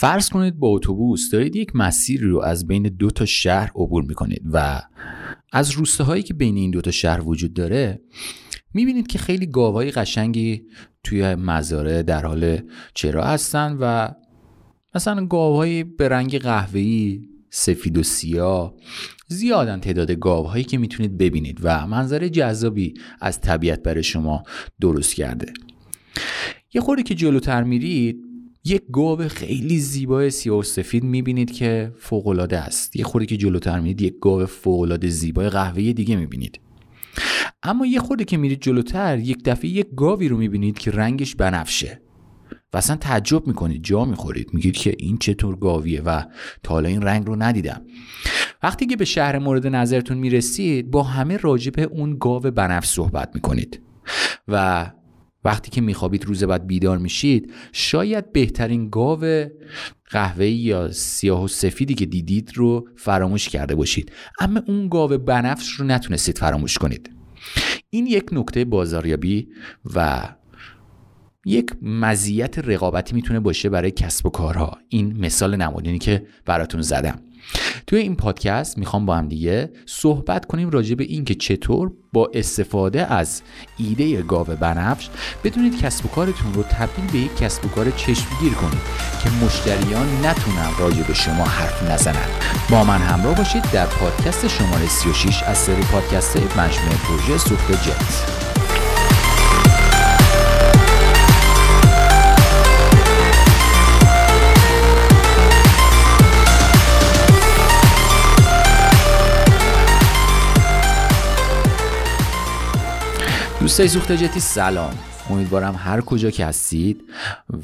فرض کنید با اتوبوس دارید یک مسیر رو از بین دو تا شهر عبور می‌کنید و از روستاهایی که بین این دو تا شهر وجود داره می‌بینید که خیلی گاوای قشنگی توی مزاره در حال چرا هستن و مثلا گاوهایی به رنگ قهوه‌ای سفید و سیاه زیادن تعداد گاوهایی که می‌تونید ببینید و منظر جذابی از طبیعت برای شما درست کرده. یه خورده که جلوتر میرید یک گاو خیلی زیبای سیاه و سفید می‌بینید که فوقالعاده است. یه خورده که جلوتر میرید یک گاو فوقالعاده زیبای قهوه‌ای دیگه می‌بینید. اما یه خورده که میرید جلوتر یک دفعه یک گاوی رو می‌بینید که رنگش بنفشه. و اصلا تعجب می‌کنید جا می‌خورید. میگید که این چطور گاویه و تا حالا این رنگ رو ندیدم. وقتی که به شهر مورد نظرتون می‌رسید با همه راجب اون گاو بنفش صحبت می‌کنید. و وقتی که میخوابید روز بعد بیدار میشید شاید بهترین گاو قهوه‌ای یا سیاه و سفیدی که دیدید رو فراموش کرده باشید. اما اون گاو بنفش رو نتونستید فراموش کنید. این یک نکته بازاریابی و یک مزیت رقابتی می‌تونه باشه برای کسب و کارها. این مثال نمادینی که براتون زدم. توی این پادکست می‌خوام با هم دیگه صحبت کنیم راجع به این که چطور با استفاده از ایده گاو بنفش بدونید کسب و کارتون رو تبدیل به یک کسب و کار چشمگیر کنید که مشتریان نتونن راجع به شما حرف نزنن. با من همراه باشید در پادکست شماره 36 از سری پادکست مجموعه پروژه سوخت جت. دوستای سوخت جتی سلام. امیدوارم هر کجا که هستید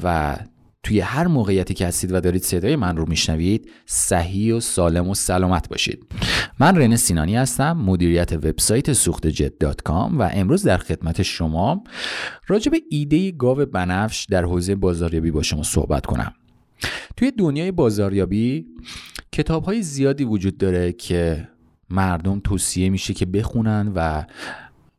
و توی هر موقعیتی که هستید و دارید صدای من رو میشنوید صحیح و سالم و سلامت باشید. من رن سینانی هستم مدیریت وبسایت سوخت جت دات کام و امروز در خدمت شما راجع به ایده گاو بنفش در حوزه بازاریابی با شما صحبت کنم. توی دنیای بازاریابی کتاب های زیادی وجود داره که مردم توصیه میشه که بخونن و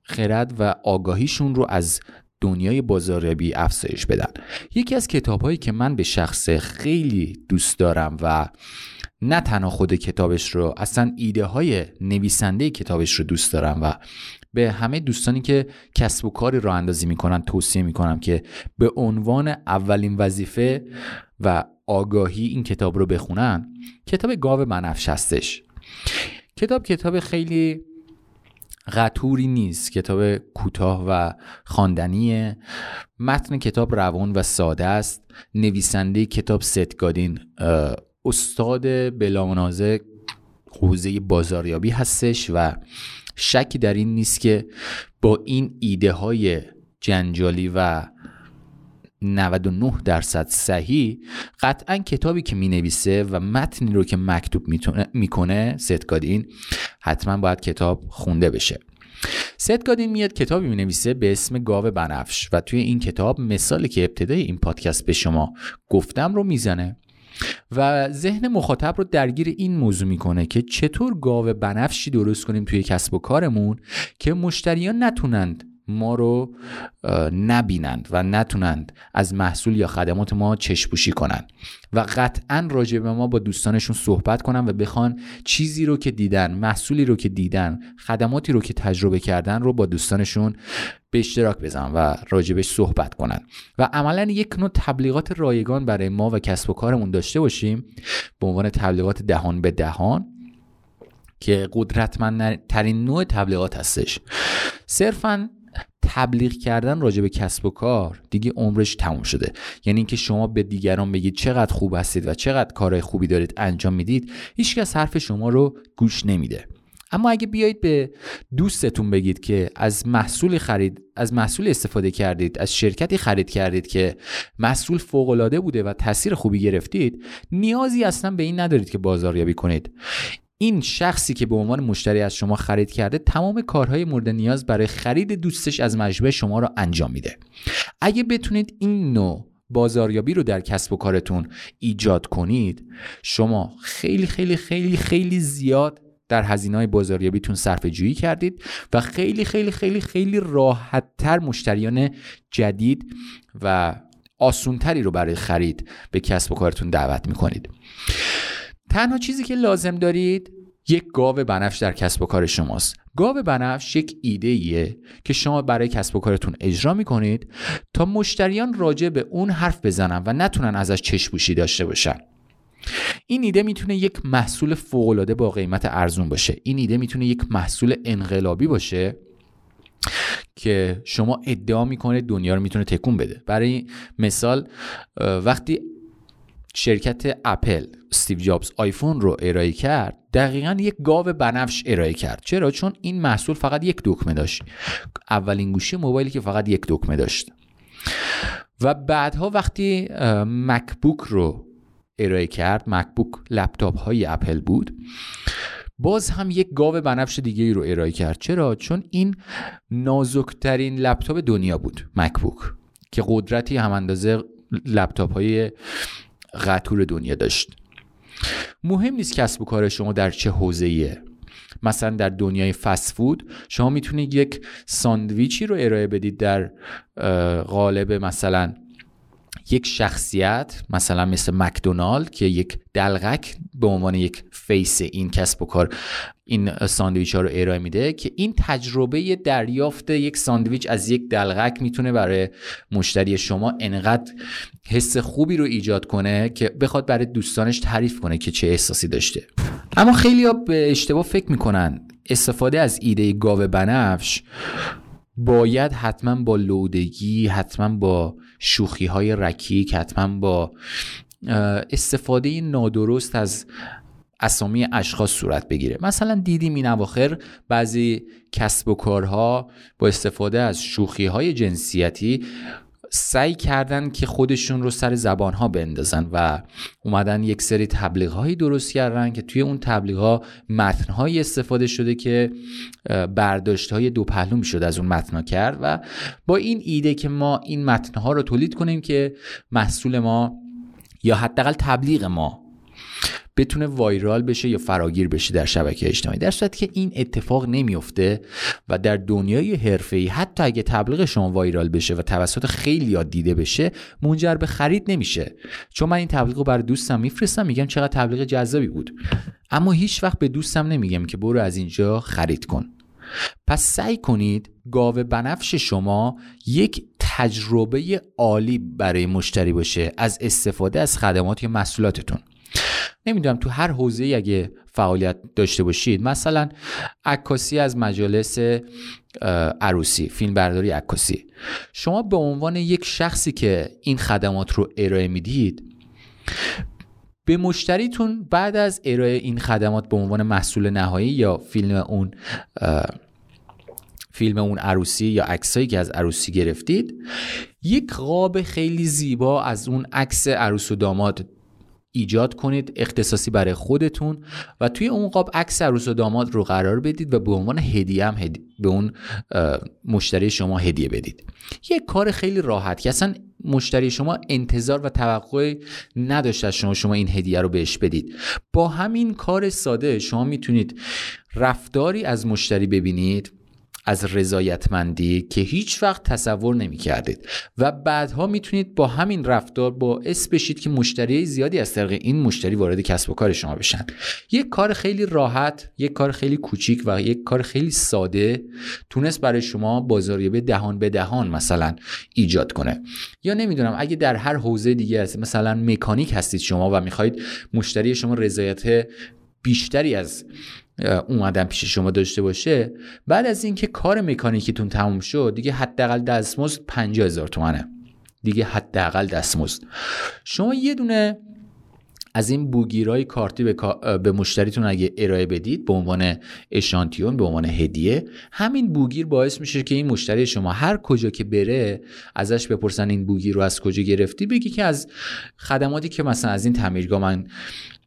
خرد و آگاهیشون رو از دنیای بازاریابی افزایش بدن. یکی از کتاب هایی که من به شخص خیلی دوست دارم و نه تنها خود کتابش رو اصلا ایده های نویسنده کتابش رو دوست دارم و به همه دوستانی که کسب و کاری راه اندازی می‌کنن توصیه می‌کنم که به عنوان اولین وظیفه و آگاهی این کتاب رو بخونن کتاب گاو بنفش هستش کتاب کتاب خیلی قطوری نیست. کتاب کوتاه و خواندنی متن کتاب روان و ساده است. نویسنده کتاب ستگادین استاد بلامنازه حوزه بازاریابی هستش و شکی در این نیست که با این ایده های جنجالی و 99 درصد صحیح قطعا کتابی که می نویسه و متنی رو که مکتوب می‌کنه ستگادین حتما باید کتاب خونده بشه. ستگادین میاد کتابی می نویسه به اسم گاو بنفش و توی این کتاب مثالی که ابتدای این پادکست به شما گفتم رو می‌زنه و ذهن مخاطب رو درگیر این موضوع می‌کنه که چطور گاو بنفشی درست کنیم توی کسب و کارمون که مشتریان نتونند ما رو نبینند و نتونند از محصول یا خدمات ما چشپوشی کنند و قطعا راجع به ما با دوستانشون صحبت کنن و بخوان چیزی رو که دیدن محصولی رو که دیدن خدماتی رو که تجربه کردن رو با دوستانشون به اشتراک بزنن و راجبش صحبت کنن و عملا یک نوع تبلیغات رایگان برای ما و کسب و کارمون داشته باشیم به عنوان تبلیغات دهان به دهان که قدرتمندترین نوع تبلیغات هستش. صرفا تبلیغ کردن راجع به کسب و کار دیگه عمرش تموم شده. یعنی اینکه شما به دیگران بگید چقدر خوب هستید و چقدر کارهای خوبی دارید انجام می‌دید هیچکس حرف شما رو گوش نمیده. اما اگه بیایید به دوستتون بگید که از محصول خرید از محصول استفاده کردید از شرکتی خرید کردید که محصول فوق العاده بوده و تاثیر خوبی گرفتید نیازی اصلا به این ندارید که بازاریابی کنید. این شخصی که به عنوان مشتری از شما خرید کرده تمام کارهای مورد نیاز برای خرید دوستش از مجموعه شما را انجام میده. اگه بتونید این نوع بازاریابی رو در کسب و کارتون ایجاد کنید شما خیلی خیلی خیلی خیلی زیاد در هزینه های بازاریابیتون صرف جویی کردید و خیلی خیلی خیلی خیلی راحت تر مشتریان جدید و آسونتری رو برای خرید به کسب و کارتون دعوت می‌کنید. تنها چیزی که لازم دارید یک گاو بنفش در کسب و کار شماست. گاو بنفش یک ایده ایه که شما برای کسب و کارتون اجرا می‌کنید تا مشتریان راجع به اون حرف بزنن و نتونن ازش چشپوشی داشته باشن. این ایده می‌تونه یک محصول فوقالعاده با قیمت ارزون باشه. این ایده می‌تونه یک محصول انقلابی باشه که شما ادعا می‌کنه دنیا رو می‌تونه تکون بده. برای مثال وقتی شرکت اپل استیو جابز آیفون رو ارائه کرد. دقیقا یک گاو بنفش ارائه کرد. چرا؟ چون این محصول فقط یک دکمه داشت. اولین گوشی موبایلی که فقط یک دکمه داشت. و بعدها وقتی مکبوک رو ارائه کرد مکبوک لپتاپ های اپل بود باز هم یک گاو بنفش دیگه ای رو ارائه کرد. چرا؟ چون این نازکترین لپتاپ دنیا بود مکبوک که قدرتی هم اندازه لپتاپ های قطور دنیا داشت. مهم نیست کسب و کار شما در چه حوزه‌ایه. مثلا در دنیای فست فود شما می‌تونید یک ساندویچی رو ارائه بدید در قالب مثلا یک شخصیت مثلا مثل مکدونالد که یک دلقک به عنوان یک face این کسب و کار این ساندویچ ها رو ارائه میده که این تجربه دریافت یک ساندویچ از یک دلغک می‌تونه برای مشتری شما انقدر حس خوبی رو ایجاد کنه که بخواد برای دوستانش تعریف کنه که چه احساسی داشته. اما خیلی ها به اشتباه فکر می‌کنن استفاده از ایده گاو بنفش باید حتما با لودگی حتما با شوخی های رکیک حتما با استفاده نادرست از اسامی اشخاص صورت بگیره. مثلا دیدیم این اواخر بعضی کسب و کارها با استفاده از شوخی های جنسیتی سعی کردن که خودشون رو سر زبان ها بندازن و اومدن یک سری تبلیغ هایی درست کردن که توی اون تبلیغ ها متن استفاده شده که برداشت های دو پهلو می‌شد از اون متن کرد و با این ایده که ما این متن ها رو تولید کنیم که محصول ما یا حداقل تبلیغ ما بتونه وایرال بشه یا فراگیر بشه در شبکه اجتماعی. در صورتی که این اتفاق نمیفته و در دنیای حرفه‌ای حتی اگه تبلیغ شما وایرال بشه و توسط خیلی یاد دیده بشه منجر به خرید نمیشه. چون من این تبلیغ رو برای دوستم میفرستم میگم چقدر تبلیغ جذابی بود. اما هیچ وقت به دوستم نمیگم که برو از اینجا خرید کن. پس سعی کنید گاو بنفش شما یک تجربه عالی برای مشتری باشه از استفاده از خدمات یا محصولاتتون. نمی‌دونم تو هر حوزه اگه فعالیت داشته باشید مثلا عکاسی از مجالس عروسی فیلم برداری عکاسی. شما به عنوان یک شخصی که این خدمات رو ارائه می‌دید به مشتریتون بعد از ارائه این خدمات به عنوان محصول نهایی یا فیلم اون فیلم اون عروسی یا عکسایی که از عروسی گرفتید یک قاب خیلی زیبا از اون عکس عروس و داماد ایجاد کنید اختصاصی برای خودتون و توی اون قاب عکس عروس و داماد رو قرار بدید و به عنوان هدیه هم به اون مشتری شما هدیه بدید. یک کار خیلی راحت که اصلا مشتری شما انتظار و توقع نداشت از شما شما این هدیه رو بهش بدید. با همین کار ساده شما می‌تونید رفتاری از مشتری ببینید از رضایتمندی که هیچ وقت تصور نمی کردید و بعدها می‌تونید با همین رفتار باعث بشید که مشتری زیادی از طریق این مشتری وارد کسب و کار شما بشن. یک کار خیلی راحت یک کار خیلی کوچیک و یک کار خیلی ساده تونست برای شما بازاریابی دهان به دهان مثلا ایجاد کنه. یا نمی‌دونم اگه در هر حوزه دیگه هست مثلا مکانیک هستید شما و می‌خواهید مشتری شما رضایت بیشتری از اومدن پیش شما داشته باشه. بعد از اینکه کار مکانیکیتون تموم شد دیگه حداقل دستمزد 50 هزار تومنه. دیگه حداقل دستمزد. شما یه دونه از این بوگیرای کارتی به, به مشتریتون اگه ارائه بدید به عنوان اشانتیون به عنوان هدیه همین بوگیر باعث میشه که این مشتری شما هر کجا که بره ازش بپرسن این بوگیر رو از کجا گرفتی بگی که از خدماتی که مثلا از این تعمیرگاه من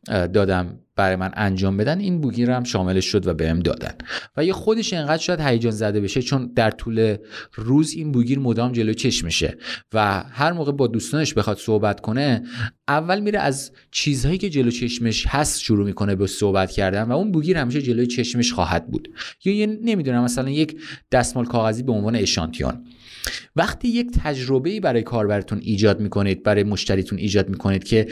دادم. برای من انجام بدن این بوگی رو هم شاملش شد و بهم دادن. و یه خودش انقدر شاید هیجان زده بشه چون در طول روز این بوگیر مدام جلو چشمشه و هر موقع با دوستانش بخواد صحبت کنه اول میره از چیزهایی که جلو چشمش هست شروع می‌کنه به صحبت کردن و اون بوگیر همیشه جلوی چشمش خواهد بود. یا یه نمی‌دونم مثلا یک دستمال کاغذی به عنوان اشانتیون. وقتی یک تجربه برای کاربرتون ایجاد می‌کنید برای مشتریتون ایجاد می‌کنید که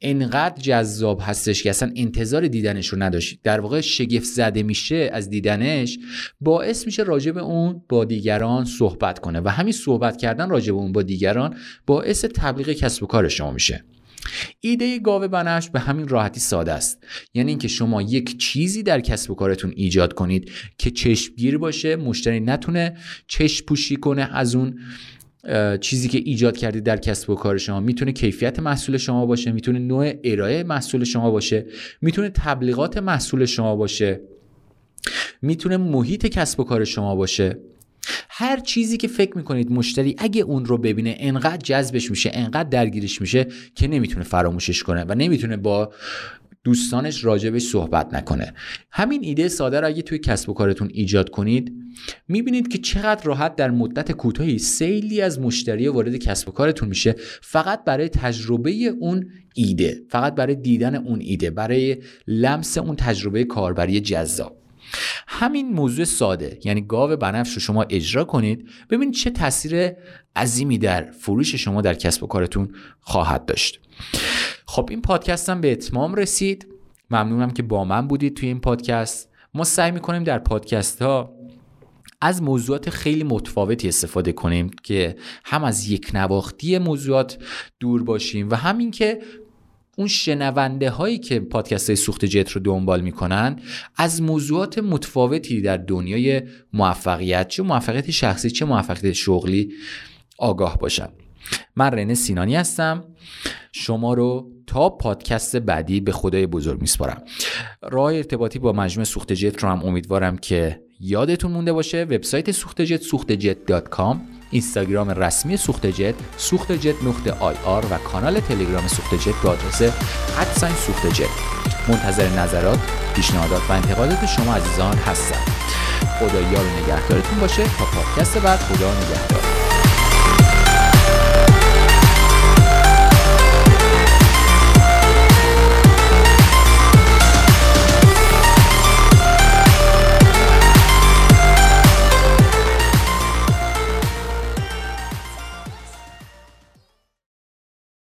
انقدر جذاب هستش که اصلا انتظار دیدنش رو نداشتید در واقع شگفت زده میشه از دیدنش باعث میشه راجع به اون با دیگران صحبت کنه و همین صحبت کردن راجع به اون با دیگران باعث تبلیغ کسب و کار شما میشه. ایده گاوه بنفش به همین راحتی ساده است. یعنی اینکه شما یک چیزی در کسب و کارتون ایجاد کنید که چشمگیر باشه مشتری نتونه چشم پوشی کنه از اون. چیزی که ایجاد کردید در کسب و کار شما می‌تونه کیفیت محصول شما باشه می‌تونه نوع ارائه محصول شما باشه می‌تونه تبلیغات محصول شما باشه می‌تونه محیط کسب و کار شما باشه. هر چیزی که فکر می‌کنید مشتری اگه اون رو ببینه انقدر جذبش میشه انقدر درگیرش میشه که نمی‌تونه فراموشش کنه و نمی‌تونه با دوستانش راجبش صحبت نکنه. همین ایده ساده رو اگه توی کسب و کارتون ایجاد کنید می‌بینید که چقدر راحت در مدت کوتاهی سیلی از مشتری وارد کسب و کارتون میشه فقط برای تجربه اون ایده فقط برای دیدن اون ایده برای لمس اون تجربه کاربری جذاب. همین موضوع ساده یعنی گاو بنفش رو شما اجرا کنید ببینید چه تاثیر عظیمی در فروش شما در کسب و کارتون خواهد داشت. خب این پادکست هم به اتمام رسید. ممنونم که با من بودید توی این پادکست. ما سعی می‌کنیم در پادکست ها از موضوعات خیلی متفاوتی استفاده کنیم که هم از یک نواختی موضوعات دور باشیم و همین که اون شنونده هایی که پادکست های سوخت جت رو دنبال می‌کنن از موضوعات متفاوتی در دنیای موفقیت چه موفقیت شخصی چه موفقیت شغلی آگاه باشن. من رنه سینانی هستم. شما رو تا پادکست بعدی به خدای بزرگ میسپارم. راه ارتباطی با مجموعه سوخت جت رو هم امیدوارم که یادتون مونده باشه. وبسایت سوخت جت سوخت اینستاگرام رسمی سوخت جت سوخت جت نقطه آی آر و کانال تلگرام سوخت جت با آدرس ادساین سوخت جت. منتظر نظرات پیشنهادات و انتقادات شما عزیزان هستم. خدا یار نگهدارتون باشه. تا پادکست بعد خدا نگهدار.